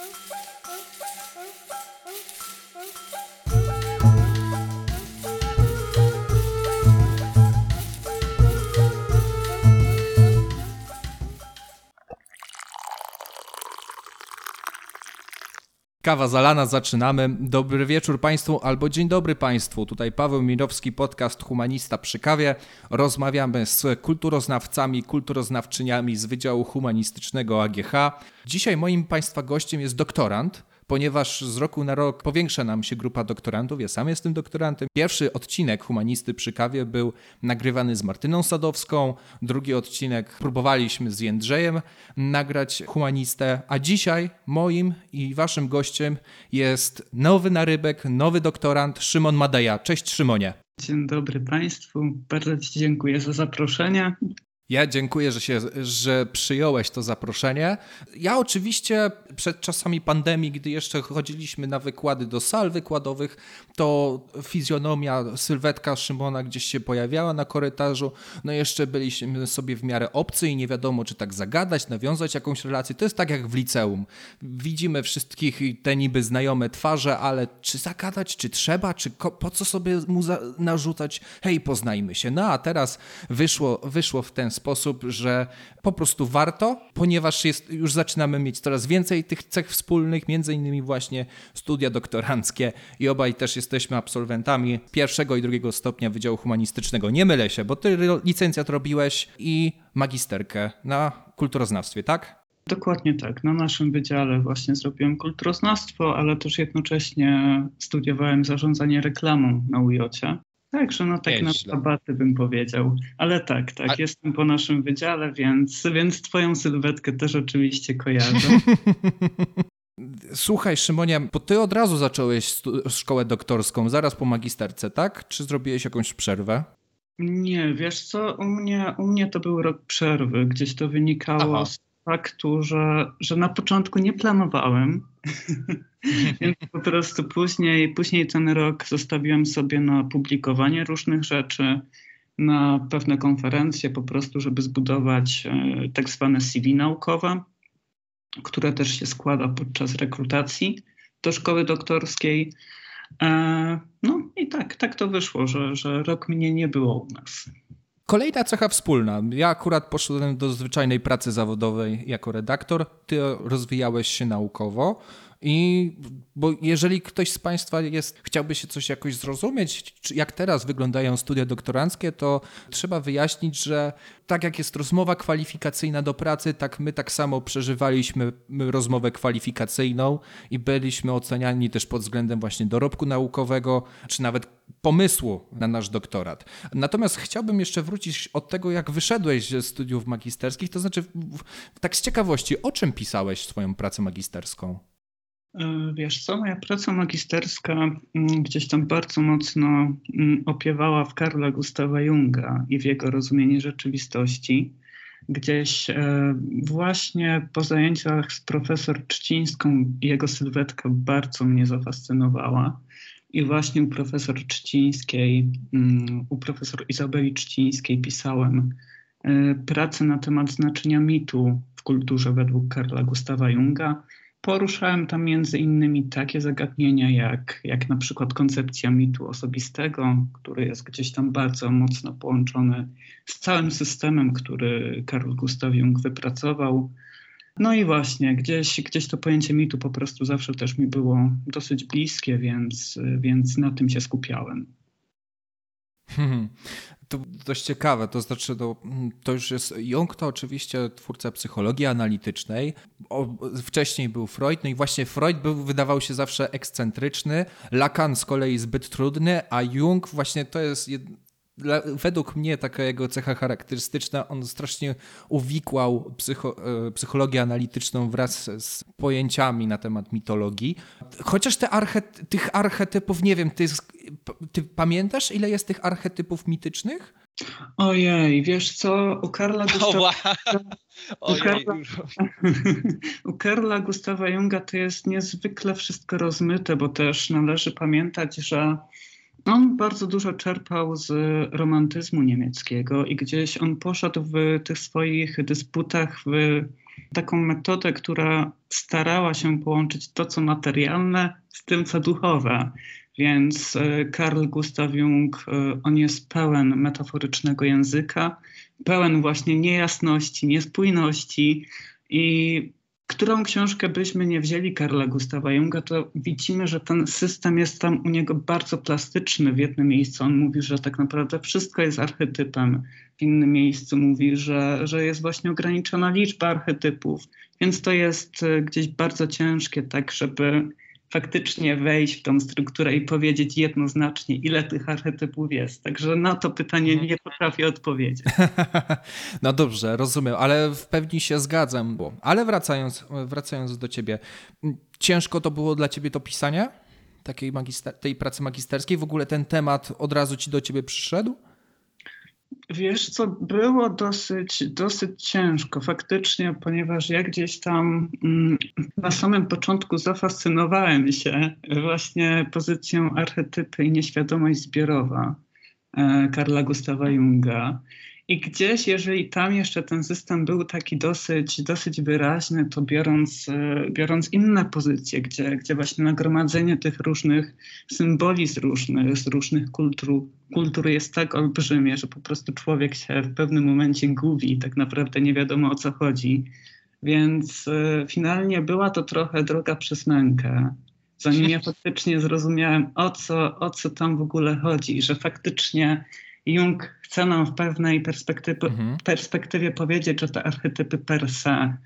Oh. Kawa zalana, zaczynamy. Dobry wieczór Państwu albo dzień dobry Państwu. Tutaj Paweł Mirowski, podcast Humanista przy kawie. Rozmawiamy z kulturoznawcami, kulturoznawczyniami z Wydziału Humanistycznego AGH. Dzisiaj moim Państwa gościem jest doktorant, ponieważ z roku na rok powiększa nam się grupa doktorantów. Ja sam jestem doktorantem. Pierwszy odcinek Humanisty przy kawie był nagrywany z Martyną Sadowską, drugi odcinek próbowaliśmy z Jędrzejem nagrać humanistę, a dzisiaj moim i waszym gościem jest nowy narybek, nowy doktorant Szymon Madeja. Cześć Szymonie. Dzień dobry Państwu. Bardzo Ci dziękuję za zaproszenie. Ja dziękuję, że, się, że przyjąłeś to zaproszenie. Ja oczywiście przed czasami pandemii, gdy jeszcze chodziliśmy na wykłady do sal wykładowych, to fizjonomia, sylwetka Szymona gdzieś się pojawiała na korytarzu. No jeszcze byliśmy sobie w miarę obcy i nie wiadomo, czy tak zagadać, nawiązać jakąś relację. To jest tak jak w liceum. Widzimy wszystkich te niby znajome twarze, ale czy zagadać, czy trzeba, czy po co sobie mu narzucać? Hej, poznajmy się. No a teraz wyszło, wyszło w ten sposób, że po prostu warto, ponieważ jest, już zaczynamy mieć coraz więcej tych cech wspólnych, między innymi właśnie studia doktoranckie i obaj też jesteśmy absolwentami pierwszego i drugiego stopnia Wydziału Humanistycznego. Nie mylę się, bo ty licencjat robiłeś i magisterkę na kulturoznawstwie, tak? Dokładnie tak. Na naszym wydziale właśnie zrobiłem kulturoznawstwo, ale też jednocześnie studiowałem zarządzanie reklamą na UJOcie. Także no tak na rabaty bym powiedział. Ale tak, tak, A... jestem po naszym wydziale, więc, więc twoją sylwetkę też oczywiście kojarzę. Słuchaj, Szymonia, bo ty od razu zacząłeś szkołę doktorską, zaraz po magisterce, tak? Czy zrobiłeś jakąś przerwę? Nie, wiesz co, u mnie, u mnie to był rok przerwy. Gdzieś to wynikało Aha. z faktu, że, że na początku nie planowałem, więc po prostu później, później ten rok zostawiłem sobie na publikowanie różnych rzeczy, na pewne konferencje, po prostu, żeby zbudować e, tak zwane CV naukowe, które też się składa podczas rekrutacji do szkoły doktorskiej. E, no i tak, tak to wyszło, że, że rok mnie nie było u nas. Kolejna cecha wspólna. Ja akurat poszedłem do zwyczajnej pracy zawodowej jako redaktor. Ty rozwijałeś się naukowo. I bo jeżeli ktoś z Państwa jest, chciałby się coś jakoś zrozumieć, jak teraz wyglądają studia doktoranckie, to trzeba wyjaśnić, że tak jak jest rozmowa kwalifikacyjna do pracy, tak my tak samo przeżywaliśmy rozmowę kwalifikacyjną i byliśmy oceniani też pod względem właśnie dorobku naukowego, czy nawet pomysłu na nasz doktorat. Natomiast chciałbym jeszcze wrócić od tego, jak wyszedłeś ze studiów magisterskich, to znaczy tak z ciekawości, o czym pisałeś swoją pracę magisterską? E, wiesz co, moja praca magisterska mm, gdzieś tam bardzo mocno mm, opiewała w Karla Gustawa Junga i w jego rozumienie rzeczywistości. Gdzieś e, właśnie po zajęciach z profesor Trzcińską jego sylwetka bardzo mnie zafascynowała. I właśnie u profesor Trzcińskiej, mm, u profesor Izabeli Trzcińskiej pisałem e, pracę na temat znaczenia mitu w kulturze według Karla Gustawa Junga Poruszałem tam między innymi takie zagadnienia jak, jak na przykład koncepcja mitu osobistego, który jest gdzieś tam bardzo mocno połączony z całym systemem, który Karl Gustav Jung wypracował. No i właśnie, gdzieś, gdzieś to pojęcie mitu po prostu zawsze też mi było dosyć bliskie, więc, więc na tym się skupiałem. Hmm. To dość ciekawe, to znaczy to, to już jest Jung to oczywiście twórca psychologii analitycznej. O, wcześniej był Freud, no i właśnie Freud był, wydawał się zawsze ekscentryczny, Lacan z kolei zbyt trudny, a Jung właśnie to jest jed, według mnie taka jego cecha charakterystyczna, on strasznie uwikłał psycho, e, psychologię analityczną wraz z pojęciami na temat mitologii. Chociaż te archet, tych archetypów, nie wiem, ty, ty pamiętasz ile jest tych archetypów mitycznych? Ojej, wiesz co, u Karla Gustawa... u, Karla... u Karla Gustawa Junga to jest niezwykle wszystko rozmyte, bo też należy pamiętać, że On bardzo dużo czerpał z romantyzmu niemieckiego i gdzieś on poszedł w tych swoich dysputach w taką metodę, która starała się połączyć to, co materialne, z tym, co duchowe. Więc e, Carl Gustav Jung, e, on jest pełen metaforycznego języka, pełen właśnie niejasności, niespójności i którą książkę byśmy nie wzięli Karla Gustawa Junga, to widzimy, że ten system jest tam u niego bardzo plastyczny. W jednym miejscu on mówi, że tak naprawdę wszystko jest archetypem, w innym miejscu mówi, że, że jest właśnie ograniczona liczba archetypów, więc to jest e, gdzieś bardzo ciężkie, tak, żeby faktycznie wejść w tą strukturę i powiedzieć jednoznacznie, ile tych archetypów jest. Także na to pytanie mhm. nie potrafię odpowiedzieć. No dobrze, rozumiem, ale w pełni się zgadzam. Ale wracając, wracając do ciebie, ciężko to było dla ciebie to pisanie? Takiej magister- tej pracy magisterskiej? W ogóle ten temat od razu ci do ciebie przyszedł? Wiesz co, było dosyć, dosyć ciężko faktycznie, ponieważ ja gdzieś tam mm, na samym początku zafascynowałem się właśnie pozycją archetypy i nieświadomość zbiorowa e, Karla Gustawa Junga. I gdzieś, jeżeli tam jeszcze ten system był taki dosyć, dosyć wyraźny, to biorąc, e, biorąc inne pozycje, gdzie, gdzie właśnie nagromadzenie tych różnych symboli z różnych, z różnych kultur, kultur jest tak olbrzymie, że po prostu człowiek się w pewnym momencie gubi i tak naprawdę nie wiadomo o co chodzi. Więc y, finalnie była to trochę droga przez mękę, zanim ja faktycznie zrozumiałem o co, o co tam w ogóle chodzi, że faktycznie Jung chce nam w pewnej perspektywie, mhm. perspektywie powiedzieć, że te archetypy per se,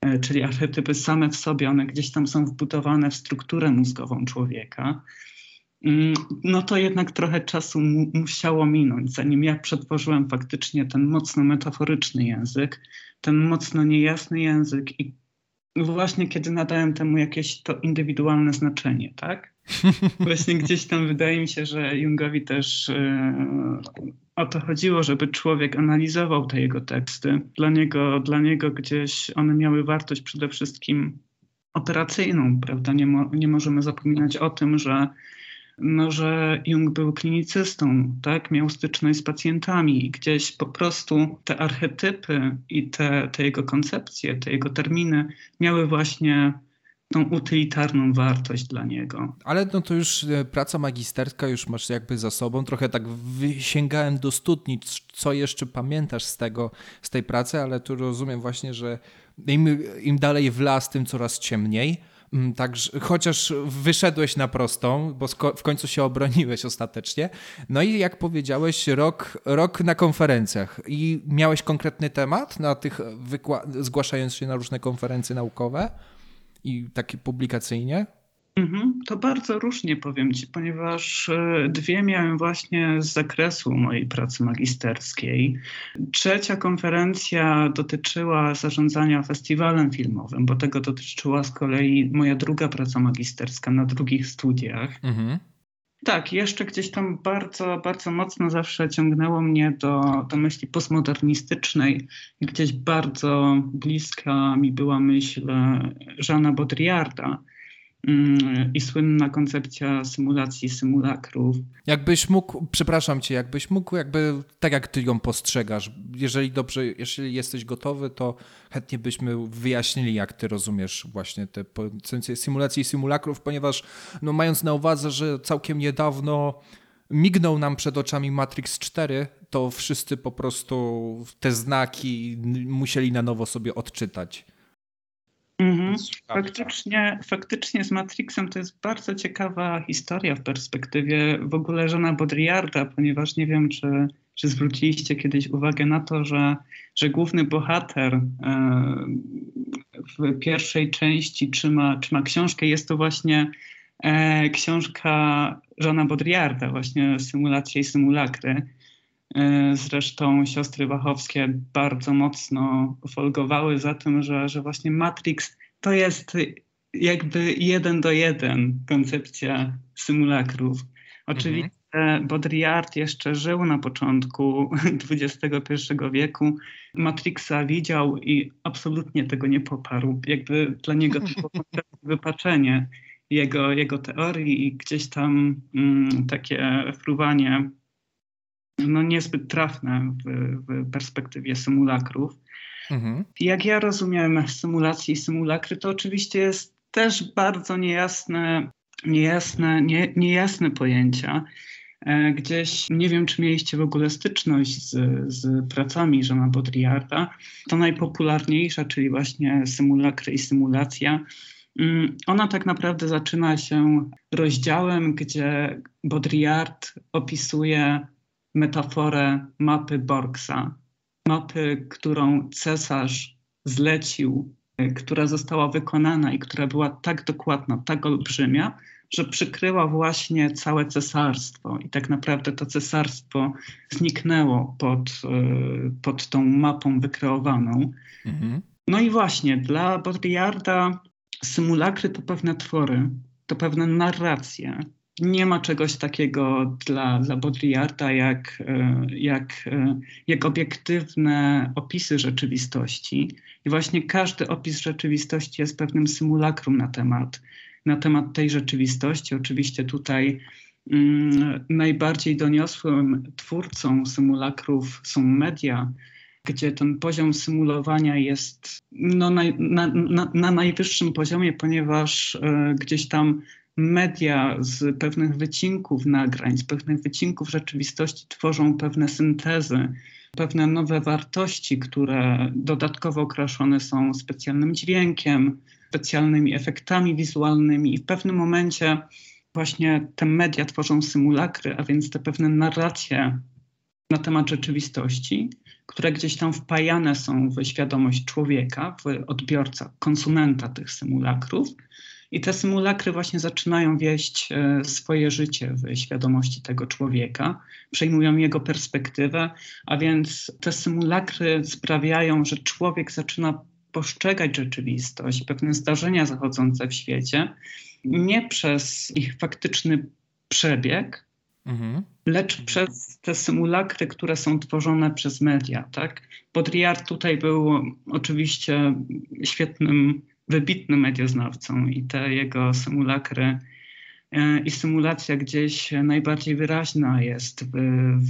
e, czyli archetypy same w sobie, one gdzieś tam są wbudowane w strukturę mózgową człowieka, mm, no to jednak trochę czasu musiało minąć, zanim ja przetworzyłem faktycznie ten mocno metaforyczny język, ten mocno niejasny język i właśnie kiedy nadałem temu jakieś to indywidualne znaczenie, tak? Właśnie gdzieś tam wydaje mi się, że Jungowi też e, o to chodziło, żeby człowiek analizował te jego teksty. Dla niego, dla niego gdzieś one miały wartość przede wszystkim operacyjną, prawda? Nie, mo nie możemy zapominać o tym, że no, że Jung był klinicystą, tak? miał styczność z pacjentami i gdzieś po prostu te archetypy i te, te jego koncepcje, te jego terminy miały właśnie tą utylitarną wartość dla niego. Ale no to już e, praca magisterska już masz jakby za sobą. Trochę tak sięgałem do studni, co jeszcze pamiętasz z tego, z tej pracy, ale tu rozumiem właśnie, że im, im dalej w las, tym coraz ciemniej. Mm, także, chociaż wyszedłeś na prostą, bo w końcu się obroniłeś ostatecznie. No i jak powiedziałeś, rok, rok na konferencjach. I miałeś konkretny temat na tych zgłaszając się na różne konferencje naukowe i takie publikacyjnie? Mhm, to bardzo różnie powiem Ci, ponieważ e, dwie miałem właśnie z zakresu mojej pracy magisterskiej. Trzecia konferencja dotyczyła zarządzania festiwalem filmowym, bo tego dotyczyła z kolei moja druga praca magisterska na drugich studiach. Mhm. Tak, jeszcze gdzieś tam bardzo, bardzo mocno zawsze ciągnęło mnie do, do myśli postmodernistycznej. Gdzieś bardzo bliska mi była myśl Jeana Baudrillarda, Mm, i słynna koncepcja symulacji symulakrów. Jakbyś mógł, przepraszam cię, jakbyś mógł jakby tak jak ty ją postrzegasz, jeżeli dobrze, jeżeli jesteś gotowy, to chętnie byśmy wyjaśnili, jak ty rozumiesz właśnie te koncepcje symulacji i symulakrów, ponieważ no, mając na uwadze, że całkiem niedawno mignął nam przed oczami Matrix 4, to wszyscy po prostu te znaki musieli na nowo sobie odczytać. Mhm. Faktycznie, faktycznie z Matrixem to jest bardzo ciekawa historia w perspektywie w ogóle żona Baudrillarda, ponieważ nie wiem, czy, czy zwróciliście kiedyś uwagę na to, że, że główny bohater e, w pierwszej części trzyma, trzyma książkę. Jest to właśnie e, książka żona Baudrillarda, właśnie Symulacje i Symulakry. E, zresztą siostry Wachowskie bardzo mocno folgowały za tym, że, że właśnie Matrix to jest jakby jeden do jeden koncepcja symulakrów. Oczywiście mhm. Baudrillard jeszcze żył na początku XXI wieku. Matrixa widział i absolutnie tego nie poparł. Jakby dla niego to było wypaczenie. jego, jego teorii i gdzieś tam mm, takie fruwanie no niezbyt trafne w, w perspektywie symulakrów. Mhm. Jak ja rozumiem symulacje i symulakry, to oczywiście jest też bardzo niejasne, niejasne, nie, niejasne pojęcia. E, gdzieś, nie wiem, czy mieliście w ogóle styczność z, z pracami Jeana Baudrillarda. To najpopularniejsza, czyli właśnie symulakry i symulacja. Mm, ona tak naprawdę zaczyna się rozdziałem, gdzie Baudrillard opisuje metaforę mapy Borgsa, mapy, którą cesarz zlecił, e, która została wykonana i która była tak dokładna, tak olbrzymia, że przykryła właśnie całe cesarstwo. I tak naprawdę to cesarstwo zniknęło pod, e, pod tą mapą wykreowaną. Mhm. No i właśnie dla Baudrillarda symulakry to pewne twory, to pewne narracje, nie ma czegoś takiego dla, dla Baudrillarda jak, e, jak, e, jak obiektywne opisy rzeczywistości. I właśnie każdy opis rzeczywistości jest pewnym symulakrum na temat, na temat tej rzeczywistości. Oczywiście tutaj mm, najbardziej doniosłym twórcą symulakrów są media, gdzie ten poziom symulowania jest no, na, na, na, na najwyższym poziomie, ponieważ y, gdzieś tam media z pewnych wycinków nagrań, z pewnych wycinków rzeczywistości tworzą pewne syntezy, pewne nowe wartości, które dodatkowo okraszone są specjalnym dźwiękiem, specjalnymi efektami wizualnymi. I w pewnym momencie właśnie te media tworzą symulakry, a więc te pewne narracje na temat rzeczywistości, które gdzieś tam wpajane są w świadomość człowieka, w odbiorca, konsumenta tych symulakrów i te symulakry właśnie zaczynają wieść e, swoje życie w świadomości tego człowieka, przejmują jego perspektywę, a więc te symulakry sprawiają, że człowiek zaczyna postrzegać rzeczywistość, pewne zdarzenia zachodzące w świecie, nie przez ich faktyczny przebieg, mhm. lecz przez te symulakry, które są tworzone przez media. Tak? Baudrillard tutaj był oczywiście świetnym wybitnym medioznawcą i te jego symulakry e, i symulacja gdzieś najbardziej wyraźna jest w,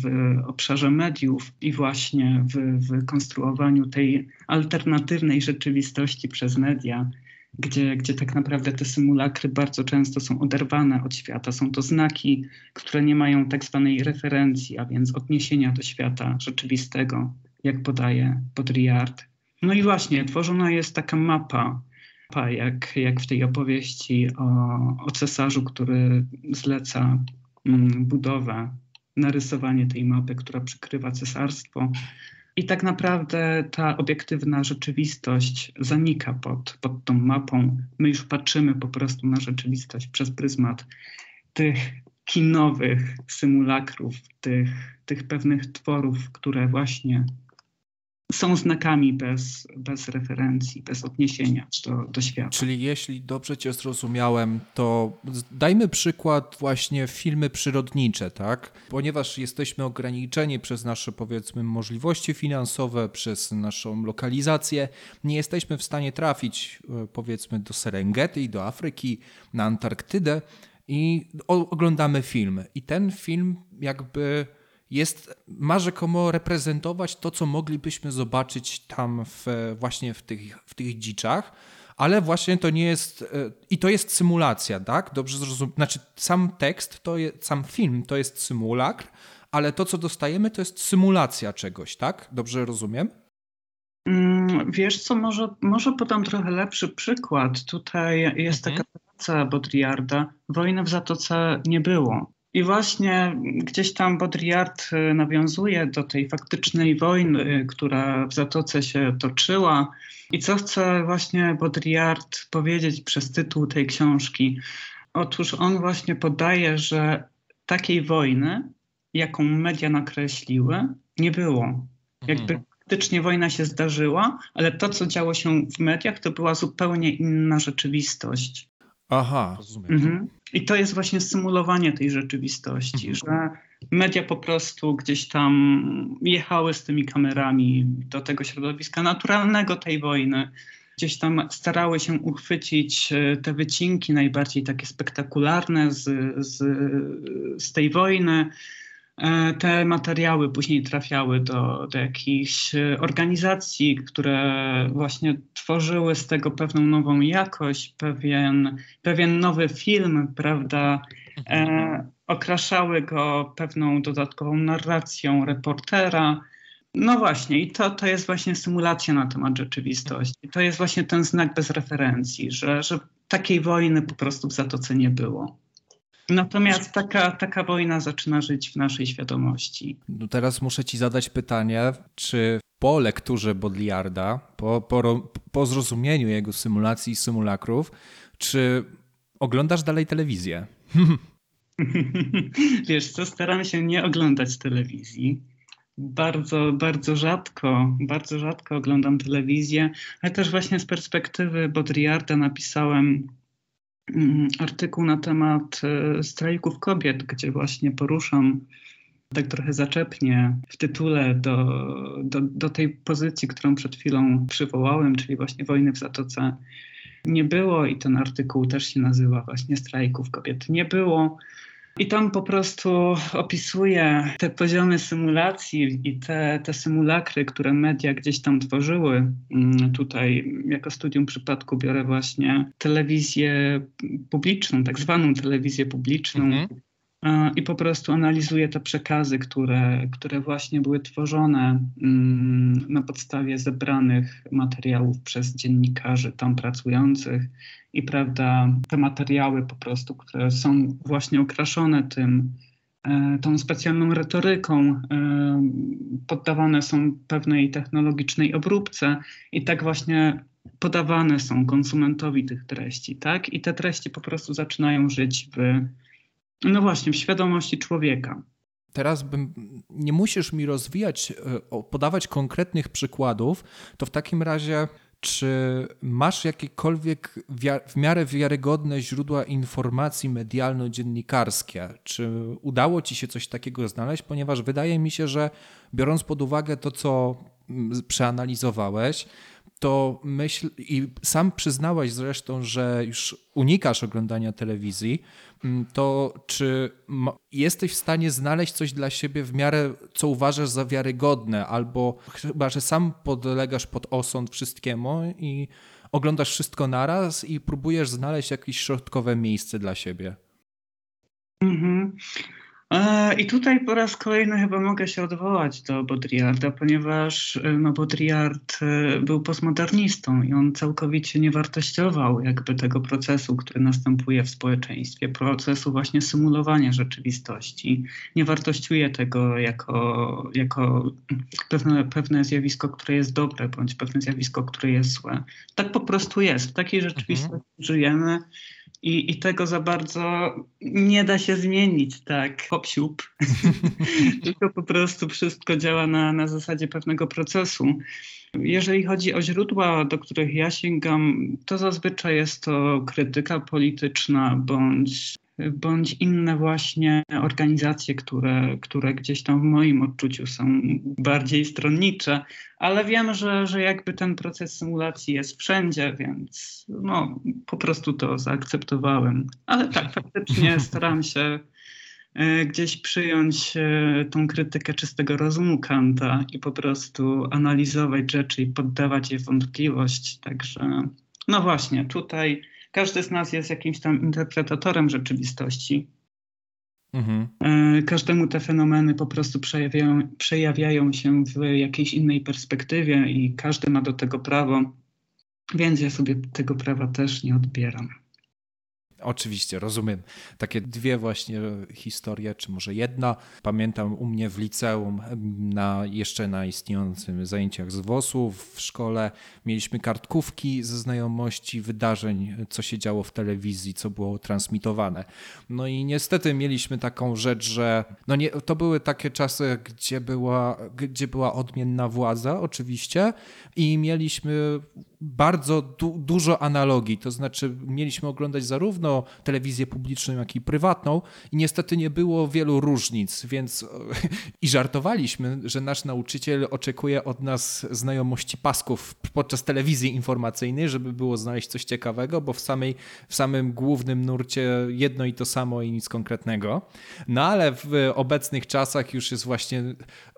w obszarze mediów i właśnie w, w, konstruowaniu tej alternatywnej rzeczywistości przez media, gdzie, gdzie tak naprawdę te symulakry bardzo często są oderwane od świata. Są to znaki, które nie mają tak zwanej referencji, a więc odniesienia do świata rzeczywistego, jak podaje Baudrillard. No i właśnie, tworzona jest taka mapa jak, jak w tej opowieści o, o cesarzu, który zleca mm, budowę, narysowanie tej mapy, która przykrywa cesarstwo. I tak naprawdę ta obiektywna rzeczywistość zanika pod, pod tą mapą. My już patrzymy po prostu na rzeczywistość przez pryzmat tych kinowych symulakrów, tych, tych pewnych tworów, które właśnie są znakami bez, bez referencji, bez odniesienia do, do świata. Czyli jeśli dobrze Cię zrozumiałem, to dajmy przykład właśnie filmy przyrodnicze, tak? Ponieważ jesteśmy ograniczeni przez nasze powiedzmy możliwości finansowe, przez naszą lokalizację, nie jesteśmy w stanie trafić e, powiedzmy do Serengeti, do Afryki, na Antarktydę i oglądamy film. I ten film jakby jest, ma rzekomo reprezentować to, co moglibyśmy zobaczyć tam w, właśnie w tych, w tych dziczach, ale właśnie to nie jest, e, i to jest symulacja, tak? Dobrze zrozumiałem, znaczy sam tekst, to jest, sam film to jest symulakr, ale to, co dostajemy, to jest symulacja czegoś, tak? Dobrze rozumiem? Mm, wiesz co, może, może podam trochę lepszy przykład. Tutaj jest mhm. taka praca Baudrillarda. Wojny w Zatoce nie było. I właśnie gdzieś tam Baudrillard y, nawiązuje do tej faktycznej wojny, która w Zatoce się toczyła. I co chce właśnie Baudrillard powiedzieć przez tytuł tej książki? Otóż on właśnie podaje, że takiej wojny, jaką media nakreśliły, nie było. Jakby mhm. faktycznie wojna się zdarzyła, ale to, co działo się w mediach, to była zupełnie inna rzeczywistość. Aha, rozumiem. Mhm. I to jest właśnie symulowanie tej rzeczywistości, mhm. że media po prostu gdzieś tam jechały z tymi kamerami do tego środowiska naturalnego tej wojny, gdzieś tam starały się uchwycić e, te wycinki najbardziej takie spektakularne z, z, z tej wojny. E, te materiały później trafiały do, do jakichś organizacji, które właśnie tworzyły z tego pewną nową jakość, pewien, pewien nowy film, prawda? E, okraszały go pewną dodatkową narracją reportera. No właśnie, i to, to jest właśnie symulacja na temat rzeczywistości. To jest właśnie ten znak bez referencji, że, że takiej wojny po prostu w Zatoce nie było. Natomiast taka, taka wojna zaczyna żyć w naszej świadomości. No teraz muszę ci zadać pytanie, czy po lekturze Baudrillarda, po, po, po zrozumieniu jego symulacji i symulakrów, czy oglądasz dalej telewizję? Wiesz co, staram się nie oglądać telewizji. Bardzo, bardzo rzadko, bardzo rzadko oglądam telewizję, ale też właśnie z perspektywy Baudrillarda napisałem artykuł na temat e, strajków kobiet, gdzie właśnie poruszam tak trochę zaczepnie w tytule do, do, do tej pozycji, którą przed chwilą przywołałem, czyli właśnie wojny w Zatoce nie było i ten artykuł też się nazywa właśnie strajków kobiet nie było. I tam po prostu opisuje te poziomy symulacji i te, te symulakry, które media gdzieś tam tworzyły. Mm, tutaj jako studium przypadku biorę właśnie telewizję publiczną, tak zwaną telewizję publiczną, mhm. I po prostu analizuje te przekazy, które, które właśnie były tworzone mm, na podstawie zebranych materiałów przez dziennikarzy tam pracujących i prawda, te materiały po prostu, które są właśnie okraszone tym, e, tą specjalną retoryką, e, poddawane są pewnej technologicznej obróbce i tak właśnie podawane są konsumentowi tych treści, tak? I te treści po prostu zaczynają żyć w no właśnie, w świadomości człowieka. Teraz bym, nie musisz mi rozwijać, e, podawać konkretnych przykładów, to w takim razie czy masz jakiekolwiek w miarę wiarygodne źródła informacji medialno-dziennikarskie? Czy udało ci się coś takiego znaleźć? Ponieważ wydaje mi się, że biorąc pod uwagę to, co mm, przeanalizowałeś, to myśl i sam przyznałeś zresztą, że już unikasz oglądania telewizji, mm, to czy jesteś w stanie znaleźć coś dla siebie w miarę, co uważasz za wiarygodne, albo chyba, że sam podlegasz pod osąd wszystkiemu i oglądasz wszystko naraz i próbujesz znaleźć jakieś środkowe miejsce dla siebie? Mhm. I tutaj po raz kolejny chyba mogę się odwołać do Baudrillarda, ponieważ e, no, Baudrillard e, był postmodernistą i on całkowicie nie wartościował jakby tego procesu, który następuje w społeczeństwie, procesu właśnie symulowania rzeczywistości. Nie wartościuje tego jako, jako pewne, pewne zjawisko, które jest dobre, bądź pewne zjawisko, które jest złe. Tak po prostu jest. W takiej rzeczywistości mhm. żyjemy i, I tego za bardzo nie da się zmienić tak hop siup. tylko po prostu wszystko działa na, na zasadzie pewnego procesu. Jeżeli chodzi o źródła, do których ja sięgam, to zazwyczaj jest to krytyka polityczna bądź bądź inne właśnie organizacje, które, które gdzieś tam w moim odczuciu są bardziej stronnicze, ale wiem, że, że jakby ten proces symulacji jest wszędzie, więc no, po prostu to zaakceptowałem. Ale tak, faktycznie staram się e, gdzieś przyjąć e, tą krytykę czystego rozumu Kanta i po prostu analizować rzeczy i poddawać je wątpliwość. Także no właśnie, tutaj każdy z nas jest jakimś tam interpretatorem rzeczywistości. Mhm. E, każdemu te fenomeny po prostu przejawiają, przejawiają się w jakiejś innej perspektywie i każdy ma do tego prawo, więc ja sobie tego prawa też nie odbieram. Oczywiście, rozumiem. Takie dwie właśnie historie, czy może jedna. Pamiętam u mnie w liceum, na, jeszcze na istniejącym zajęciach z WOS-u w szkole, mieliśmy kartkówki ze znajomości wydarzeń, co się działo w telewizji, co było transmitowane. No i niestety mieliśmy taką rzecz, że no nie, to były takie czasy, gdzie była, gdzie była odmienna władza, oczywiście, i mieliśmy bardzo du dużo analogii, to znaczy mieliśmy oglądać zarówno telewizję publiczną, jak i prywatną i niestety nie było wielu różnic, więc i żartowaliśmy, że nasz nauczyciel oczekuje od nas znajomości pasków podczas telewizji informacyjnej, żeby było znaleźć coś ciekawego, bo w, samej, w samym głównym nurcie jedno i to samo i nic konkretnego. No ale w obecnych czasach już jest właśnie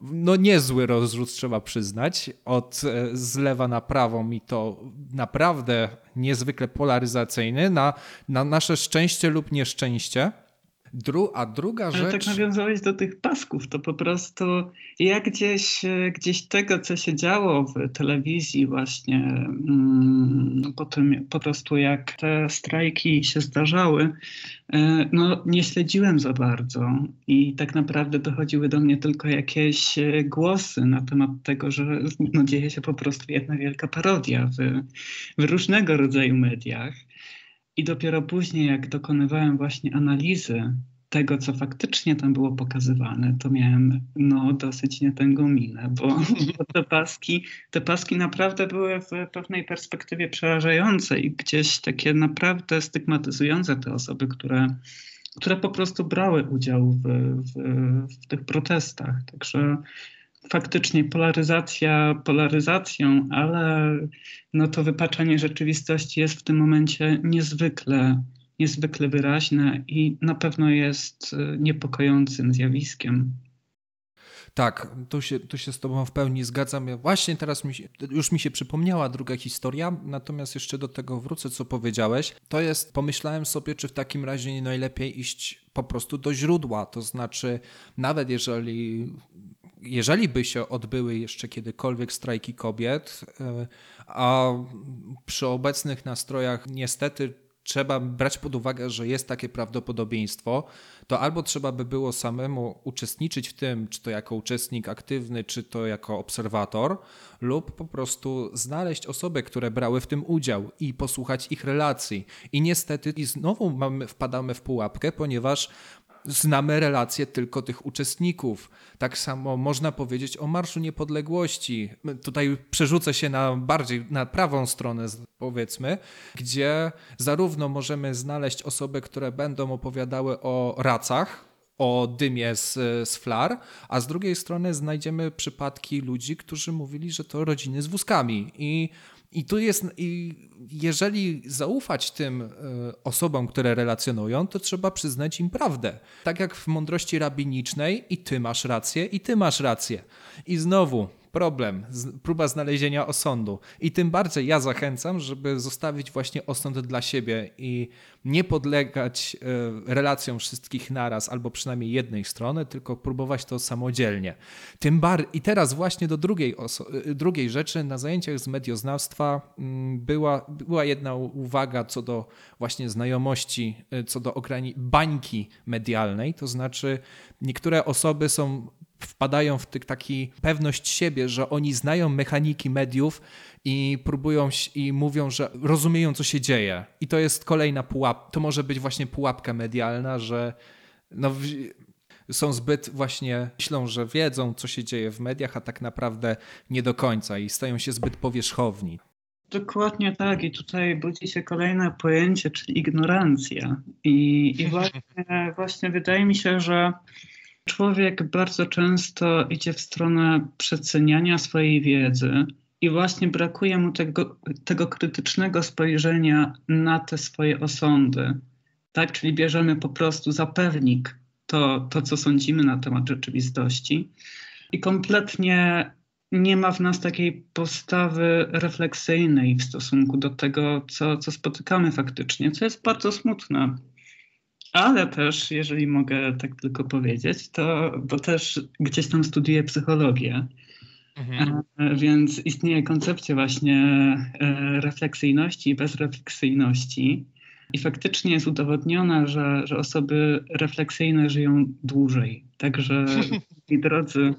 no niezły rozrzut, trzeba przyznać, od e, z lewa na prawą i to naprawdę niezwykle polaryzacyjny na, na nasze szczęście lub nieszczęście. Dru, a druga rzecz. Ale tak nawiązałeś do tych pasków, to po prostu ja gdzieś, e, gdzieś tego, co się działo w telewizji, właśnie mm, po tym po prostu jak te strajki się zdarzały, e, no nie śledziłem za bardzo i tak naprawdę dochodziły do mnie tylko jakieś e, głosy na temat tego, że no, dzieje się po prostu jedna wielka parodia w, w różnego rodzaju mediach. I dopiero później, jak dokonywałem właśnie analizy tego, co faktycznie tam było pokazywane, to miałem no, dosyć nietęgą minę, bo, bo te, paski, te paski naprawdę były w pewnej perspektywie przerażające i gdzieś takie naprawdę stygmatyzujące te osoby, które, które po prostu brały udział w, w, w tych protestach. Także faktycznie polaryzacja polaryzacją, ale no to wypaczanie rzeczywistości jest w tym momencie niezwykle, niezwykle wyraźne i na pewno jest e, niepokojącym zjawiskiem. Tak, tu się, tu się z Tobą w pełni zgadzam. Właśnie teraz mi się, już mi się przypomniała druga historia, natomiast jeszcze do tego wrócę, co powiedziałeś. To jest, pomyślałem sobie, czy w takim razie nie najlepiej iść po prostu do źródła. To znaczy, nawet jeżeli jeżeli by się odbyły jeszcze kiedykolwiek strajki kobiet, e, a przy obecnych nastrojach niestety trzeba brać pod uwagę, że jest takie prawdopodobieństwo, to albo trzeba by było samemu uczestniczyć w tym, czy to jako uczestnik aktywny, czy to jako obserwator, lub po prostu znaleźć osoby, które brały w tym udział i posłuchać ich relacji. I niestety i znowu mamy, wpadamy w pułapkę, ponieważ znamy relacje tylko tych uczestników. Tak samo można powiedzieć o Marszu Niepodległości. Tutaj przerzucę się na bardziej na prawą stronę, powiedzmy, gdzie zarówno możemy znaleźć osoby, które będą opowiadały o racach, o dymie z, z flar, a z drugiej strony znajdziemy przypadki ludzi, którzy mówili, że to rodziny z wózkami i i tu jest, i jeżeli zaufać tym e, osobom, które relacjonują, to trzeba przyznać im prawdę. Tak jak w mądrości rabinicznej, i ty masz rację, i ty masz rację. I znowu problem, próba znalezienia osądu. I tym bardziej ja zachęcam, żeby zostawić właśnie osąd dla siebie i nie podlegać e, relacjom wszystkich naraz, albo przynajmniej jednej strony, tylko próbować to samodzielnie. Tym bar I teraz właśnie do drugiej, e, drugiej rzeczy. Na zajęciach z medioznawstwa mm, była, była jedna uwaga co do właśnie znajomości, e, co do bańki medialnej, to znaczy niektóre osoby są wpadają w taki pewność siebie, że oni znają mechaniki mediów i próbują i mówią, że rozumieją, co się dzieje. I to jest kolejna pułapka. To może być właśnie pułapka medialna, że no, są zbyt właśnie, myślą, że wiedzą, co się dzieje w mediach, a tak naprawdę nie do końca i stają się zbyt powierzchowni. Dokładnie tak. I tutaj budzi się kolejne pojęcie, czyli ignorancja. I, i właśnie, właśnie wydaje mi się, że Człowiek bardzo często idzie w stronę przeceniania swojej wiedzy i właśnie brakuje mu tego, tego krytycznego spojrzenia na te swoje osądy. Tak, czyli bierzemy po prostu za pewnik to, to, co sądzimy na temat rzeczywistości i kompletnie nie ma w nas takiej postawy refleksyjnej w stosunku do tego, co, co spotykamy faktycznie, co jest bardzo smutne. Ale też, jeżeli mogę tak tylko powiedzieć, to bo też gdzieś tam studiuję psychologię. Mhm. E, więc istnieje koncepcja właśnie e, refleksyjności i bezrefleksyjności. I faktycznie jest udowodnione, że, że osoby refleksyjne żyją dłużej. Także, moi drodzy,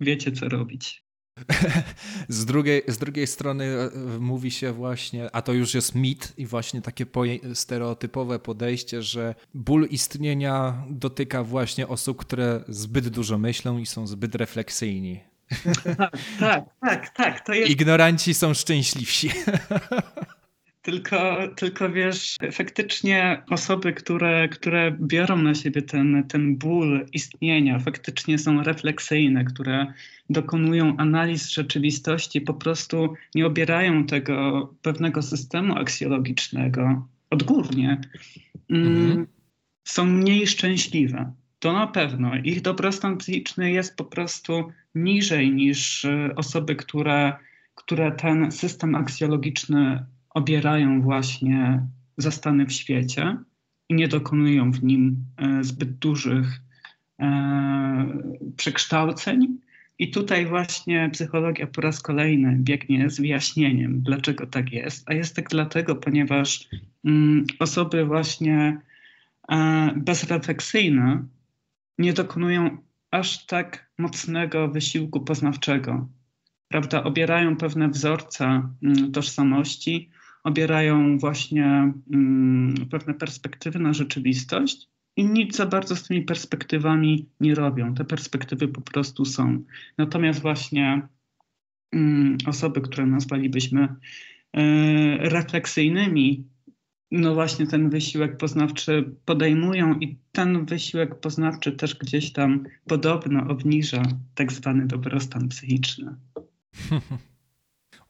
wiecie co robić. Z drugiej, z drugiej strony e, mówi się właśnie, a to już jest mit i właśnie takie stereotypowe podejście, że ból istnienia dotyka właśnie osób, które zbyt dużo myślą i są zbyt refleksyjni. Tak, tak, tak, tak. To jest... Ignoranci są szczęśliwsi. Tylko, tylko wiesz, faktycznie osoby, które, które biorą na siebie ten, ten ból istnienia, faktycznie są refleksyjne, które dokonują analiz rzeczywistości, po prostu nie obierają tego pewnego systemu aksjologicznego odgórnie, mm, mhm. są mniej szczęśliwe. To na pewno. Ich dobrostan psychiczny jest po prostu niżej niż e, osoby, które, które ten system aksjologiczny obierają właśnie za stany w świecie i nie dokonują w nim e, zbyt dużych e, przekształceń. I tutaj właśnie psychologia po raz kolejny biegnie z wyjaśnieniem, dlaczego tak jest. A jest tak dlatego, ponieważ mm, osoby właśnie e, bezrefleksyjne nie dokonują aż tak mocnego wysiłku poznawczego. Prawda, obierają pewne wzorce mm, tożsamości, obierają właśnie mm, pewne perspektywy na rzeczywistość i nic za bardzo z tymi perspektywami nie robią. Te perspektywy po prostu są. Natomiast właśnie mm, osoby, które nazwalibyśmy e, refleksyjnymi, no właśnie ten wysiłek poznawczy podejmują i ten wysiłek poznawczy też gdzieś tam podobno obniża tak zwany dobrostan psychiczny.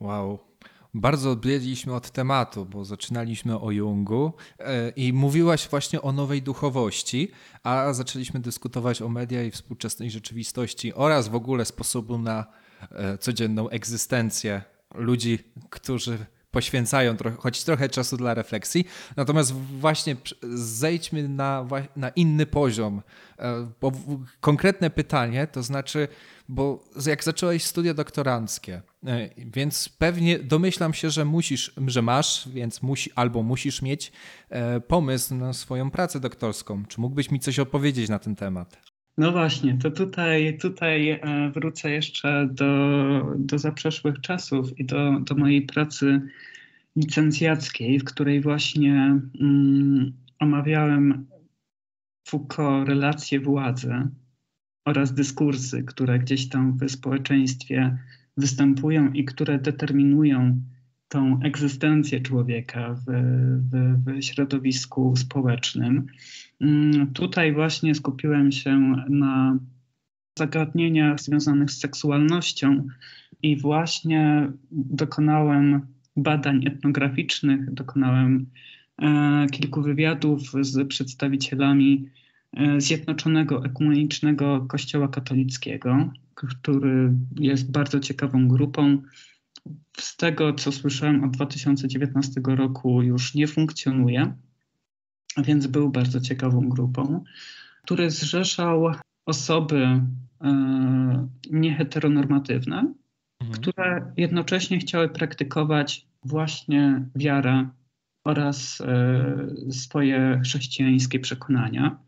Wow, bardzo odbiegliśmy od tematu, bo zaczynaliśmy o Jungu e, i mówiłaś właśnie o nowej duchowości, a zaczęliśmy dyskutować o media i współczesnej rzeczywistości oraz w ogóle sposobu na e, codzienną egzystencję ludzi, którzy poświęcają choć trochę czasu dla refleksji. Natomiast właśnie zejdźmy na, na inny poziom. E, bo konkretne pytanie, to znaczy, bo jak zacząłeś studia doktoranckie, więc pewnie domyślam się, że musisz, że masz, więc musi, albo musisz mieć e, pomysł na swoją pracę doktorską. Czy mógłbyś mi coś opowiedzieć na ten temat? No właśnie, to tutaj, tutaj wrócę jeszcze do, do zaprzeszłych czasów i do, do mojej pracy licencjackiej, w której właśnie mm, omawiałem Foucault relacje władzy oraz dyskursy, które gdzieś tam w społeczeństwie występują i które determinują tą egzystencję człowieka w, w, w środowisku społecznym. Mm, tutaj właśnie skupiłem się na zagadnieniach związanych z seksualnością i właśnie dokonałem badań etnograficznych, dokonałem e, kilku wywiadów z przedstawicielami e, Zjednoczonego Ekumenicznego Kościoła Katolickiego, który jest bardzo ciekawą grupą. Z tego, co słyszałem od 2019 roku, już nie funkcjonuje, więc był bardzo ciekawą grupą, który zrzeszał osoby e, nieheteronormatywne, mhm. które jednocześnie chciały praktykować właśnie wiarę oraz e, swoje chrześcijańskie przekonania.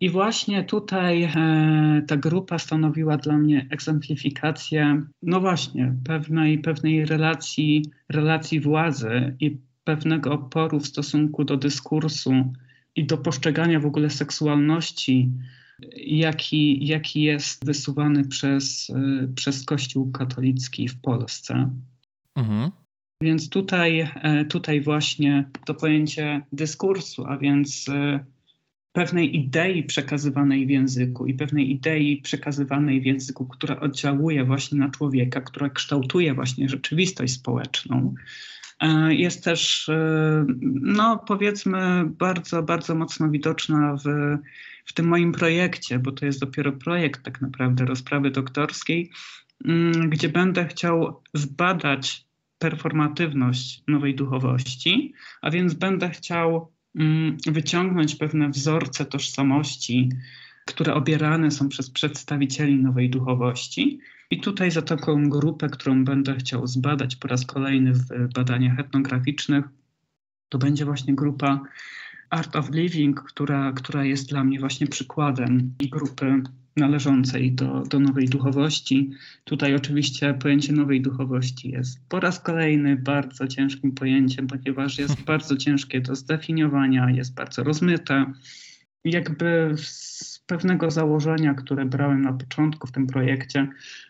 I właśnie tutaj e, ta grupa stanowiła dla mnie egzemplifikację, no właśnie, pewnej, pewnej relacji, relacji władzy i pewnego oporu w stosunku do dyskursu i do postrzegania w ogóle seksualności, jaki, jaki jest wysuwany przez, e, przez Kościół katolicki w Polsce. Mhm. Więc tutaj, e, tutaj właśnie to pojęcie dyskursu, a więc pewnej idei przekazywanej w języku i pewnej idei przekazywanej w języku, która oddziałuje właśnie na człowieka, która kształtuje właśnie rzeczywistość społeczną, e, jest też, no powiedzmy, bardzo, bardzo mocno widoczna w, w tym moim projekcie, bo to jest dopiero projekt tak naprawdę rozprawy doktorskiej, mm, gdzie będę chciał zbadać performatywność nowej duchowości, a więc będę chciał wyciągnąć pewne wzorce tożsamości, które obierane są przez przedstawicieli nowej duchowości. I tutaj za taką grupę, którą będę chciał zbadać po raz kolejny w badaniach etnograficznych, to będzie właśnie grupa Art of Living, która, która jest dla mnie właśnie przykładem grupy należącej do, do nowej duchowości. Tutaj oczywiście pojęcie nowej duchowości jest po raz kolejny bardzo ciężkim pojęciem, ponieważ jest bardzo ciężkie do zdefiniowania, jest bardzo rozmyte. Jakby pewnego założenia, które brałem na początku w tym projekcie,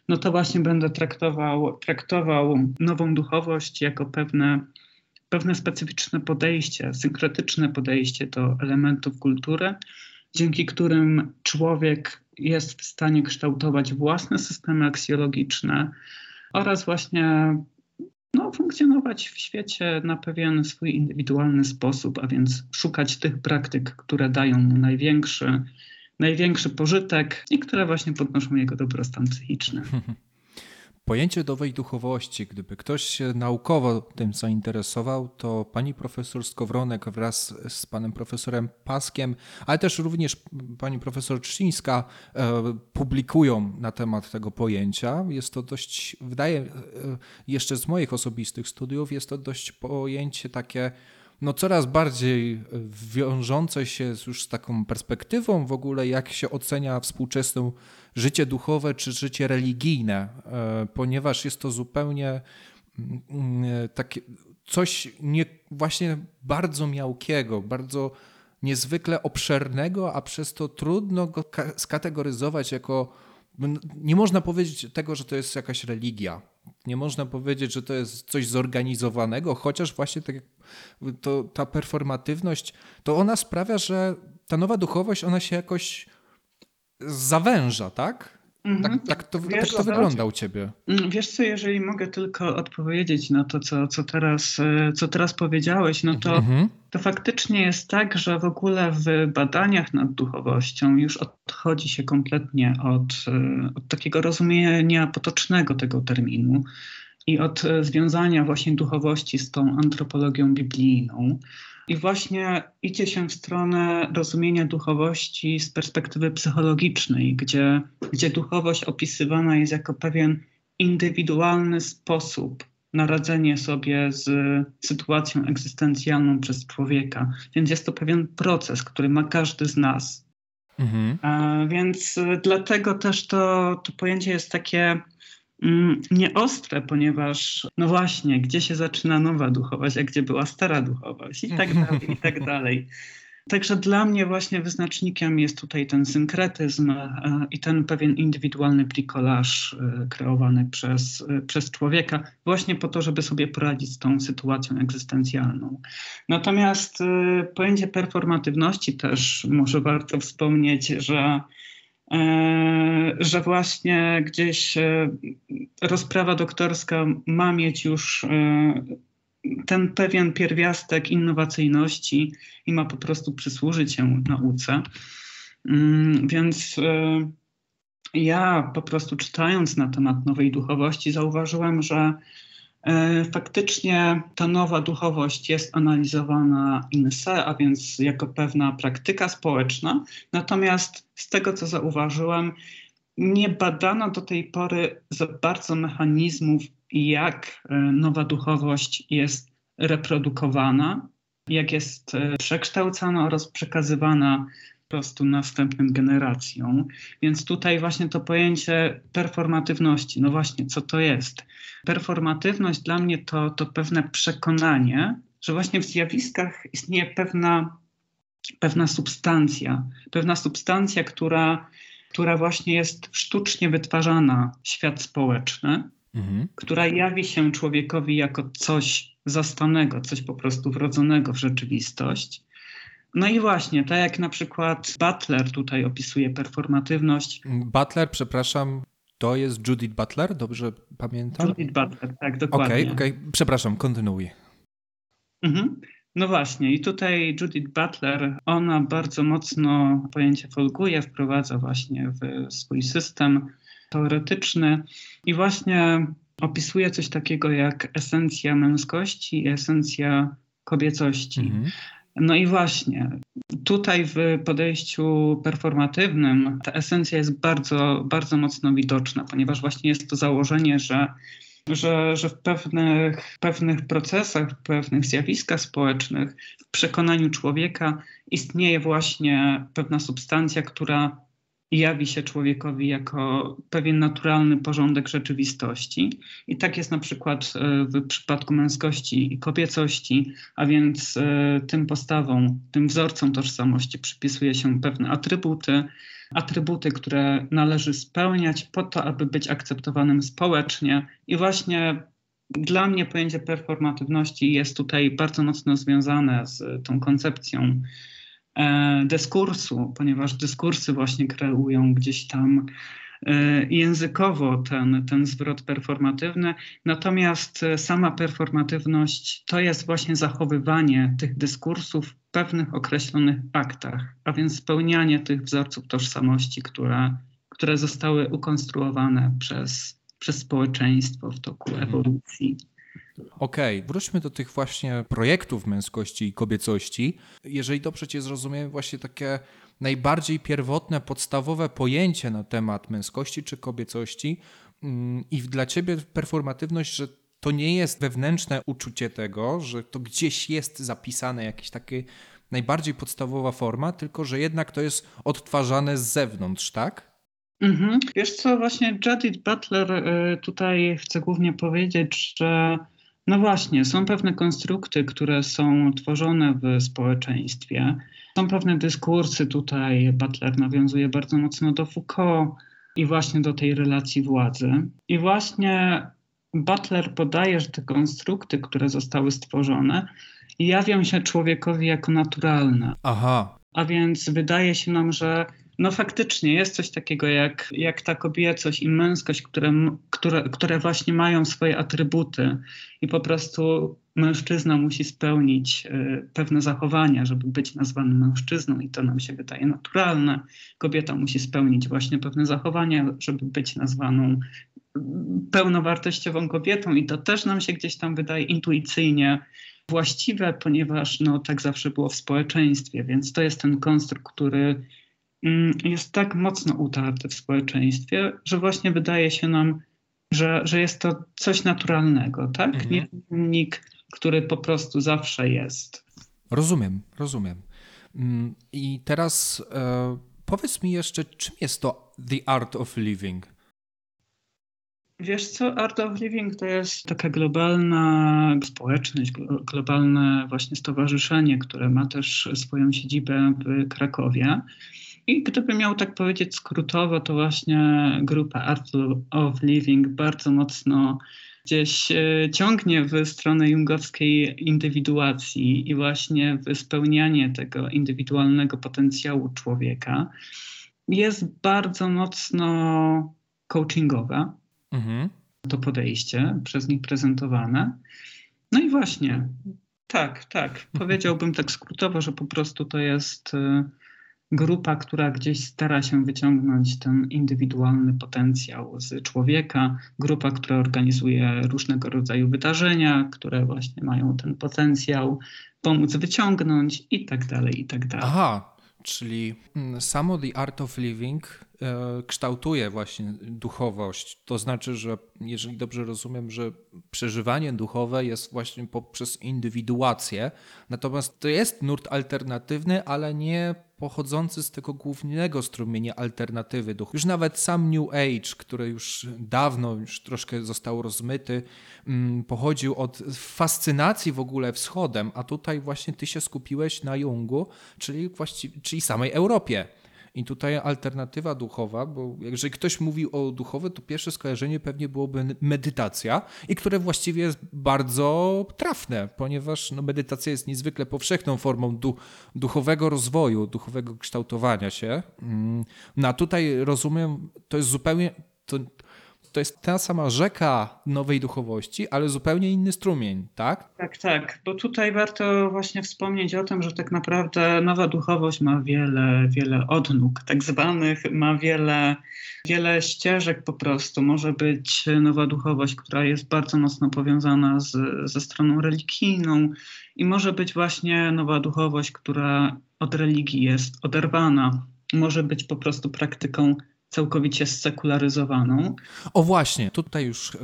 no to właśnie będę traktował, traktował nową duchowość jako pewne, pewne specyficzne podejście, synkretyczne podejście do elementów kultury, dzięki którym człowiek jest w stanie kształtować własne systemy aksjologiczne oraz właśnie no, funkcjonować w świecie na pewien swój indywidualny sposób, a więc szukać tych praktyk, które dają mu największy, największy pożytek i które właśnie podnoszą jego dobrostan psychiczny. Pojęcie nowej duchowości, gdyby ktoś się naukowo tym zainteresował, to pani profesor Skowronek wraz z panem profesorem Paskiem, ale też również pani profesor Trzcińska e, publikują na temat tego pojęcia. Jest to dość, wydaje, e, jeszcze z moich osobistych studiów, jest to dość pojęcie takie no coraz bardziej wiążące się już z taką perspektywą w ogóle, jak się ocenia współczesną życie duchowe czy życie religijne, e, ponieważ jest to zupełnie mm, takie coś nie, właśnie bardzo miałkiego, bardzo niezwykle obszernego, a przez to trudno go skategoryzować jako. Nie można powiedzieć tego, że to jest jakaś religia. Nie można powiedzieć, że to jest coś zorganizowanego, chociaż właśnie tak to, ta performatywność, to ona sprawia, że ta nowa duchowość, ona się jakoś zawęża, tak? Tak, mhm. tak to, wiesz, tak to wygląda u ciebie. Mm, wiesz co, jeżeli mogę tylko odpowiedzieć na to, co, co, teraz, e, co teraz powiedziałeś, no to, mhm. to faktycznie jest tak, że w ogóle w badaniach nad duchowością już odchodzi się kompletnie od, e, od takiego rozumienia potocznego tego terminu i od e, związania właśnie duchowości z tą antropologią biblijną. I właśnie idzie się w stronę rozumienia duchowości z perspektywy psychologicznej, gdzie, gdzie duchowość opisywana jest jako pewien indywidualny sposób na radzenie sobie z sytuacją egzystencjalną przez człowieka. Więc jest to pewien proces, który ma każdy z nas. Mhm. A, więc dlatego też to, to pojęcie jest takie nieostre, ponieważ no właśnie, gdzie się zaczyna nowa duchowość, a gdzie była stara duchowość i tak dalej, i tak dalej. Także dla mnie właśnie wyznacznikiem jest tutaj ten synkretyzm e, i ten pewien indywidualny bricolaż e, kreowany przez, e, przez człowieka, właśnie po to, żeby sobie poradzić z tą sytuacją egzystencjalną. Natomiast pojęcie performatywności też może warto wspomnieć, że że właśnie gdzieś e, rozprawa doktorska ma mieć już e, ten pewien pierwiastek innowacyjności i ma po prostu przysłużyć się nauce. Mm, więc ja po prostu czytając na temat nowej duchowości zauważyłem, że E, faktycznie ta nowa duchowość jest analizowana in se, a więc jako pewna praktyka społeczna. Natomiast z tego, co zauważyłem, nie badano do tej pory za bardzo mechanizmów, jak e, nowa duchowość jest reprodukowana, jak jest e, przekształcana oraz przekazywana prostu następnym generacjom. Więc tutaj właśnie to pojęcie performatywności, no właśnie, co to jest? Performatywność dla mnie to, to pewne przekonanie, że właśnie w zjawiskach istnieje pewna, pewna substancja, pewna substancja, która, która właśnie jest sztucznie wytwarzana, świat społeczny, mhm. która jawi się człowiekowi jako coś zastanego, coś po prostu wrodzonego w rzeczywistość. No i właśnie, tak jak na przykład Butler tutaj opisuje performatywność. Butler, przepraszam, to jest Judith Butler, dobrze pamiętam? Judith Butler, tak, dokładnie. Okej, okay, okej, okay. przepraszam, kontynuuj. Mhm. No właśnie, i tutaj Judith Butler, ona bardzo mocno pojęcie folguje, wprowadza właśnie w swój system teoretyczny i właśnie opisuje coś takiego jak esencja męskości i esencja kobiecości. Mhm. No i właśnie, tutaj w podejściu performatywnym ta esencja jest bardzo, bardzo mocno widoczna, ponieważ właśnie jest to założenie, że że, że w pewnych, pewnych procesach, w pewnych zjawiskach społecznych, w przekonaniu człowieka istnieje właśnie pewna substancja, która jawi się człowiekowi jako pewien naturalny porządek rzeczywistości. I tak jest na przykład e, w przypadku męskości i kobiecości, a więc e, tym postawom, tym wzorcom tożsamości przypisuje się pewne atrybuty, atrybuty, które należy spełniać po to, aby być akceptowanym społecznie. I właśnie dla mnie pojęcie performatywności jest tutaj bardzo mocno związane z tą koncepcją dyskursu, ponieważ dyskursy właśnie kreują gdzieś tam e, językowo ten, ten zwrot performatywny. Natomiast e, sama performatywność to jest właśnie zachowywanie tych dyskursów w pewnych określonych aktach, a więc spełnianie tych wzorców tożsamości, które, które zostały ukonstruowane przez, przez społeczeństwo w toku mhm. ewolucji. Okej, okay, wróćmy do tych właśnie projektów męskości i kobiecości. Jeżeli dobrze Cię zrozumiałem, właśnie takie najbardziej pierwotne, podstawowe pojęcie na temat męskości czy kobiecości mm, i dla Ciebie performatywność, że to nie jest wewnętrzne uczucie tego, że to gdzieś jest zapisane, jakaś taka najbardziej podstawowa forma, tylko że jednak to jest odtwarzane z zewnątrz, tak? Mhm. Wiesz co, właśnie Judith Butler y, tutaj chce głównie powiedzieć, że no właśnie, są pewne konstrukty, które są tworzone w społeczeństwie. Są pewne dyskursy tutaj. Butler nawiązuje bardzo mocno do Foucault i właśnie do tej relacji władzy. I właśnie Butler podaje, że te konstrukty, które zostały stworzone, jawią się człowiekowi jako naturalne. Aha. A więc wydaje się nam, że no faktycznie jest coś takiego jak, jak ta kobiecość i męskość, które, które, które właśnie mają swoje atrybuty i po prostu mężczyzna musi spełnić y, pewne zachowania, żeby być nazwanym mężczyzną i to nam się wydaje naturalne. Kobieta musi spełnić właśnie pewne zachowania, żeby być nazwaną pełnowartościową kobietą i to też nam się gdzieś tam wydaje intuicyjnie właściwe, ponieważ no, tak zawsze było w społeczeństwie, więc to jest ten konstrukt, który jest tak mocno utarty w społeczeństwie, że właśnie wydaje się nam, że, że jest to coś naturalnego, tak? Mhm. Nie czynnik, który po prostu zawsze jest. Rozumiem, rozumiem. Mm, I teraz e, powiedz mi jeszcze, czym jest to The Art of Living? Wiesz co, Art of Living to jest taka globalna społeczność, globalne właśnie stowarzyszenie, które ma też swoją siedzibę w Krakowie. I gdyby miał tak powiedzieć skrótowo, to właśnie grupa Art of Living bardzo mocno gdzieś e, ciągnie w stronę jungowskiej indywiduacji i właśnie w spełnianie tego indywidualnego potencjału człowieka. Jest bardzo mocno coachingowe mhm. to podejście, przez nich prezentowane. No i właśnie, tak, tak. Powiedziałbym tak skrótowo, że po prostu to jest e, grupa, która gdzieś stara się wyciągnąć ten indywidualny potencjał z człowieka, grupa, która organizuje różnego rodzaju wydarzenia, które właśnie mają ten potencjał pomóc wyciągnąć i tak dalej, i tak dalej. Aha, czyli mm, samo The Art of Living kształtuje właśnie duchowość. To znaczy, że jeżeli dobrze rozumiem, że przeżywanie duchowe jest właśnie poprzez indywiduację, natomiast to jest nurt alternatywny, ale nie pochodzący z tego głównego strumienia alternatywy duchu. Już nawet sam New Age, który już dawno, już troszkę został rozmyty, mm, pochodził od fascynacji w ogóle wschodem, a tutaj właśnie ty się skupiłeś na Jungu, czyli, właściwie, czyli samej Europie. I tutaj alternatywa duchowa, bo jeżeli ktoś mówi o duchowe, to pierwsze skojarzenie pewnie byłoby medytacja, i które właściwie jest bardzo trafne, ponieważ no, medytacja jest niezwykle powszechną formą du duchowego rozwoju, duchowego kształtowania się. Mm, no a tutaj rozumiem, to jest zupełnie. To, to jest ta sama rzeka nowej duchowości, ale zupełnie inny strumień, tak? Tak, tak, bo tutaj warto właśnie wspomnieć o tym, że tak naprawdę nowa duchowość ma wiele, wiele odnóg, tak zwanych, ma wiele, wiele ścieżek po prostu. Może być nowa duchowość, która jest bardzo mocno powiązana z, ze stroną religijną i może być właśnie nowa duchowość, która od religii jest oderwana. Może być po prostu praktyką całkowicie sekularyzowaną. O właśnie, tutaj już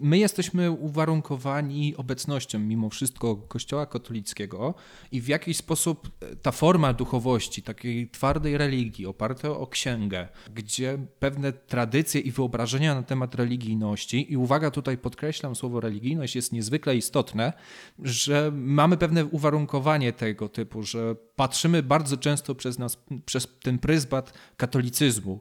my jesteśmy uwarunkowani obecnością mimo wszystko Kościoła katolickiego i w jakiś sposób ta forma duchowości, takiej twardej religii opartej o księgę, gdzie pewne tradycje i wyobrażenia na temat religijności i uwaga tutaj podkreślam słowo religijność jest niezwykle istotne, że mamy pewne uwarunkowanie tego typu, że patrzymy bardzo często przez nas przez ten pryzmat katolicyzmu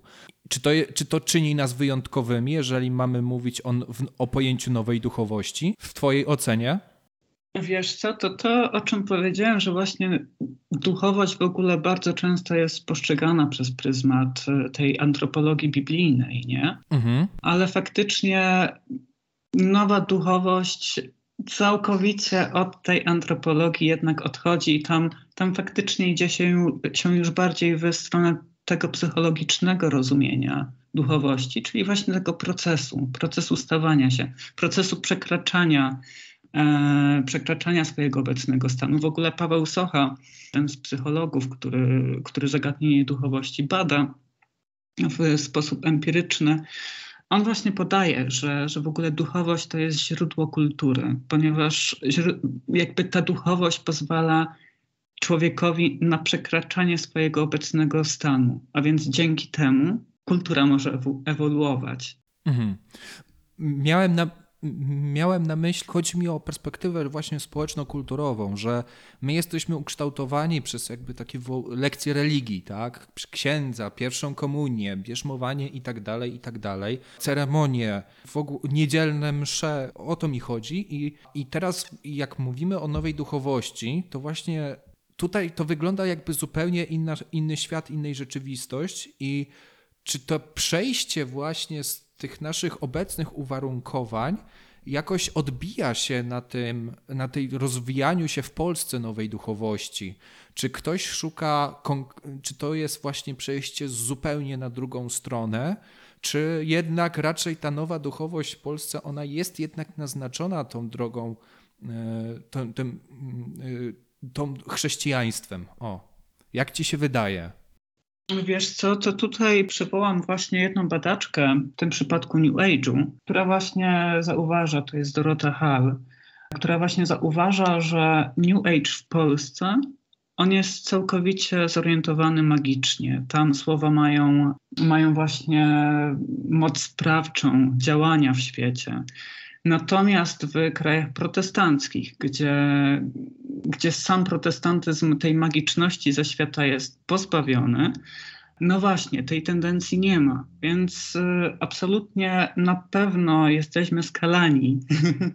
czy to, czy to czyni nas wyjątkowymi, jeżeli mamy mówić o, o pojęciu nowej duchowości, w Twojej ocenie? Wiesz co, to to, o czym powiedziałem, że właśnie duchowość w ogóle bardzo często jest postrzegana przez pryzmat e, tej antropologii biblijnej, nie? Mhm. Ale faktycznie nowa duchowość całkowicie od tej antropologii jednak odchodzi i tam, tam faktycznie idzie się, się już bardziej w stronę tego psychologicznego rozumienia duchowości, czyli właśnie tego procesu, procesu stawania się, procesu przekraczania, e, przekraczania swojego obecnego stanu. W ogóle Paweł Socha, ten z psychologów, który, który zagadnienie duchowości bada w sposób empiryczny, on właśnie podaje, że, że w ogóle duchowość to jest źródło kultury, ponieważ jakby ta duchowość pozwala człowiekowi na przekraczanie swojego obecnego stanu, a więc dzięki temu kultura może ewoluować. Mhm. Miałem na, miałem na myśli, chodzi mi o perspektywę właśnie społeczno-kulturową, że my jesteśmy ukształtowani przez jakby takie lekcje religii, tak? Księdza, pierwszą komunię, bierzmowanie i tak dalej, i tak dalej. Ceremonie, w ogóle niedzielne msze, o to mi chodzi i, i teraz jak mówimy o nowej duchowości, to właśnie tutaj to wygląda jakby zupełnie inna, inny świat, innej rzeczywistość i czy to przejście właśnie z tych naszych obecnych uwarunkowań jakoś odbija się na tym, na tej rozwijaniu się w Polsce nowej duchowości? Czy ktoś szuka, czy to jest właśnie przejście zupełnie na drugą stronę? Czy jednak raczej ta nowa duchowość w Polsce, ona jest jednak naznaczona tą drogą, e, tym, tą chrześcijaństwem. O, jak ci się wydaje? Wiesz co, to tutaj przywołam właśnie jedną badaczkę, w tym przypadku New Age'u, która właśnie zauważa, to jest Dorota Hall, która właśnie zauważa, że New Age w Polsce on jest całkowicie zorientowany magicznie. Tam słowa mają, mają właśnie moc sprawczą działania w świecie. Natomiast w krajach protestanckich, gdzie, gdzie sam protestantyzm tej magiczności ze świata jest pozbawiony, no właśnie, tej tendencji nie ma, więc y, absolutnie na pewno jesteśmy skalani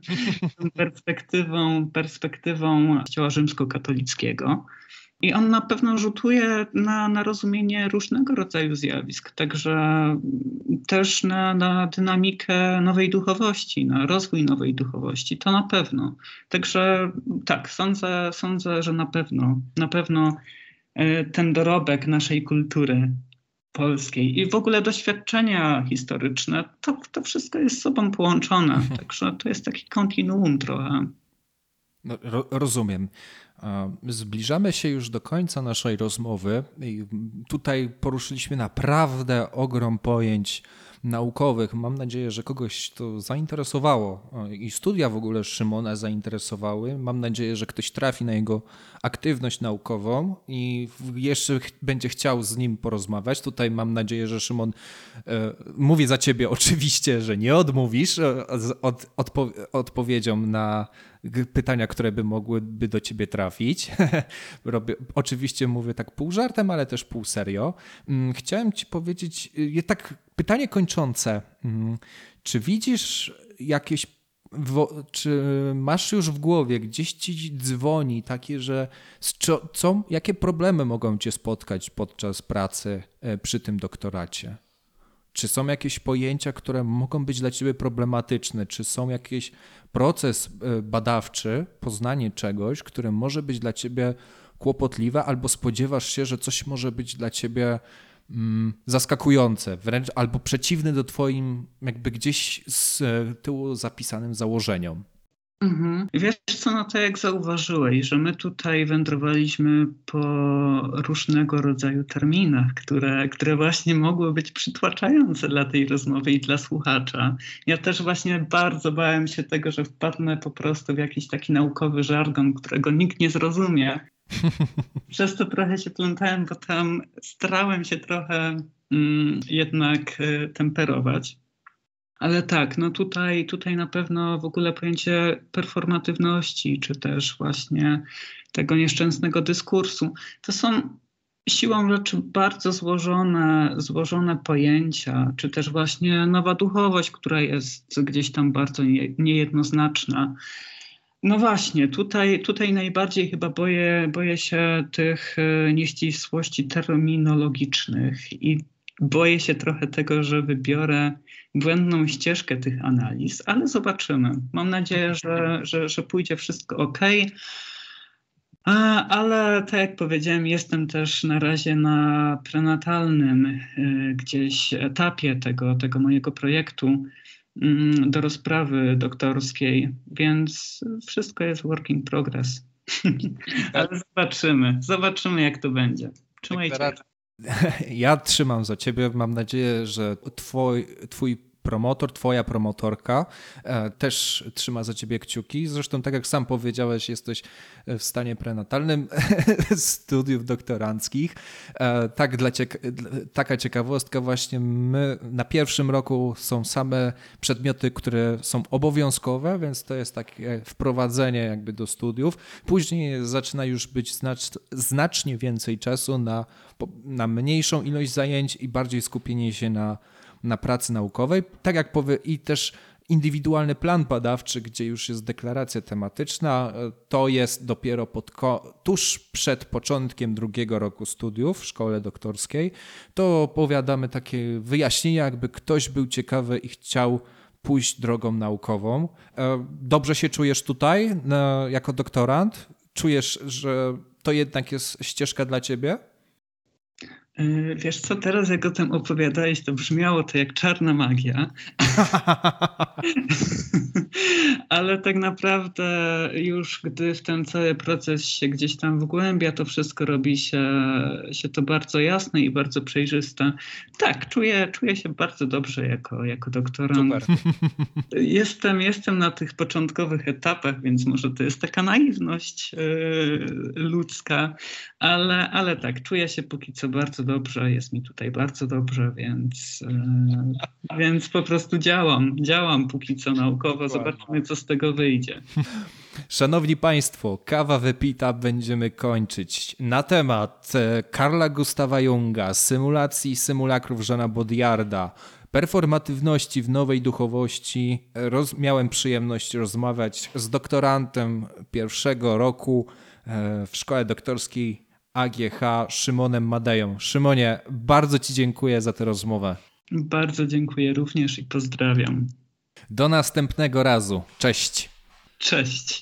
perspektywą, perspektywą Kościoła rzymskokatolickiego. I on na pewno rzutuje na, na rozumienie różnego rodzaju zjawisk, także też na, na dynamikę nowej duchowości, na rozwój nowej duchowości, to na pewno. Także tak, sądzę, sądzę że na pewno, na pewno e, ten dorobek naszej kultury polskiej i w ogóle doświadczenia historyczne, to, to wszystko jest z sobą połączone. Także to jest taki kontinuum trochę. No, ro, rozumiem. Zbliżamy się już do końca naszej rozmowy. Tutaj poruszyliśmy naprawdę ogrom pojęć naukowych. Mam nadzieję, że kogoś to zainteresowało i studia w ogóle Szymona zainteresowały. Mam nadzieję, że ktoś trafi na jego aktywność naukową i jeszcze będzie chciał z nim porozmawiać. Tutaj mam nadzieję, że Szymon, e, mówię za ciebie oczywiście, że nie odmówisz e, od, odpo odpowiedzią na pytania, które by mogłyby do ciebie trafić. Robię, oczywiście mówię tak pół żartem, ale też pół serio. Mm, chciałem ci powiedzieć, y, tak pytanie kończące. Mm, czy widzisz jakieś czy masz już w głowie, gdzieś ci dzwoni takie, że co, jakie problemy mogą cię spotkać podczas pracy e, przy tym doktoracie? Czy są jakieś pojęcia, które mogą być dla ciebie problematyczne? Czy są jakiś proces e, badawczy, poznanie czegoś, które może być dla ciebie kłopotliwe, albo spodziewasz się, że coś może być dla ciebie mm, zaskakujące, wręcz albo przeciwny do twoim jakby gdzieś z tyłu zapisanym założeniom? Mhm. Wiesz co, no to jak zauważyłeś, że my tutaj wędrowaliśmy po różnego rodzaju terminach, które, które właśnie mogły być przytłaczające dla tej rozmowy i dla słuchacza. Ja też właśnie bardzo bałem się tego, że wpadnę po prostu w jakiś taki naukowy żargon, którego nikt nie zrozumie. Przez to trochę się plątałem, bo tam starałem się trochę mm, jednak y, temperować. Ale tak, no tutaj, tutaj na pewno w ogóle pojęcie performatywności, czy też właśnie tego nieszczęsnego dyskursu, to są siłą rzeczy bardzo złożone, złożone pojęcia, czy też właśnie nowa duchowość, która jest gdzieś tam bardzo niejednoznaczna. No właśnie, tutaj, tutaj najbardziej chyba boję, boję się tych e, nieścisłości terminologicznych i boję się trochę tego, że wybiorę błędną ścieżkę tych analiz, ale zobaczymy. Mam nadzieję, że, że, że pójdzie wszystko ok. Ale tak jak powiedziałem, jestem też na razie na prenatalnym y, gdzieś etapie tego, tego mojego projektu mm, do rozprawy doktorskiej, więc wszystko jest work in progress. Ale zobaczymy, zobaczymy jak to będzie. Trzymajcie. Ja trzymam za ciebie. Mam nadzieję, że twój, twój promotor, twoja promotorka e, też trzyma za ciebie kciuki. Zresztą, tak jak sam powiedziałeś, jesteś w stanie prenatalnym studiów doktoranckich. E, tak dla cieka taka ciekawostka właśnie, my na pierwszym roku są same przedmioty, które są obowiązkowe, więc to jest takie wprowadzenie jakby do studiów. Później zaczyna już być znacz znacznie więcej czasu na, na mniejszą ilość zajęć i bardziej skupienie się na na pracy naukowej, tak jak powie i też indywidualny plan badawczy, gdzie już jest deklaracja tematyczna, to jest dopiero pod, tuż przed początkiem drugiego roku studiów w szkole doktorskiej. To opowiadamy takie wyjaśnienia, jakby ktoś był ciekawy i chciał pójść drogą naukową. E, dobrze się czujesz tutaj jako doktorant? Czujesz, że to jednak jest ścieżka dla ciebie? Yy, wiesz co, teraz jak o tym opowiadałeś, to brzmiało to jak czarna magia. Ale tak naprawdę już gdy w ten cały proces się gdzieś tam wgłębia, to wszystko robi się, się to bardzo jasne i bardzo przejrzyste. Tak, czuję, czuję się bardzo dobrze jako, jako doktorant. Super. Jestem, jestem na tych początkowych etapach, więc może to jest taka naiwność yy, ludzka, ale, ale tak, czuję się póki co bardzo dobrze, jest mi tutaj bardzo dobrze, więc, yy, więc po prostu działam, działam póki co naukowo, zobaczymy co z tego wyjdzie. Szanowni Państwo, kawa wypita, będziemy kończyć. Na temat e, Karla Gustawa Junga, symulacji symulakrów Żana Bodiarda, performatywności w nowej duchowości, roz, miałem przyjemność rozmawiać z doktorantem pierwszego roku e, w szkole doktorskiej AGH Szymonem Madeją. Szymonie, bardzo Ci dziękuję za tę rozmowę. Bardzo dziękuję również i pozdrawiam. Do następnego razu. Cześć. Cześć.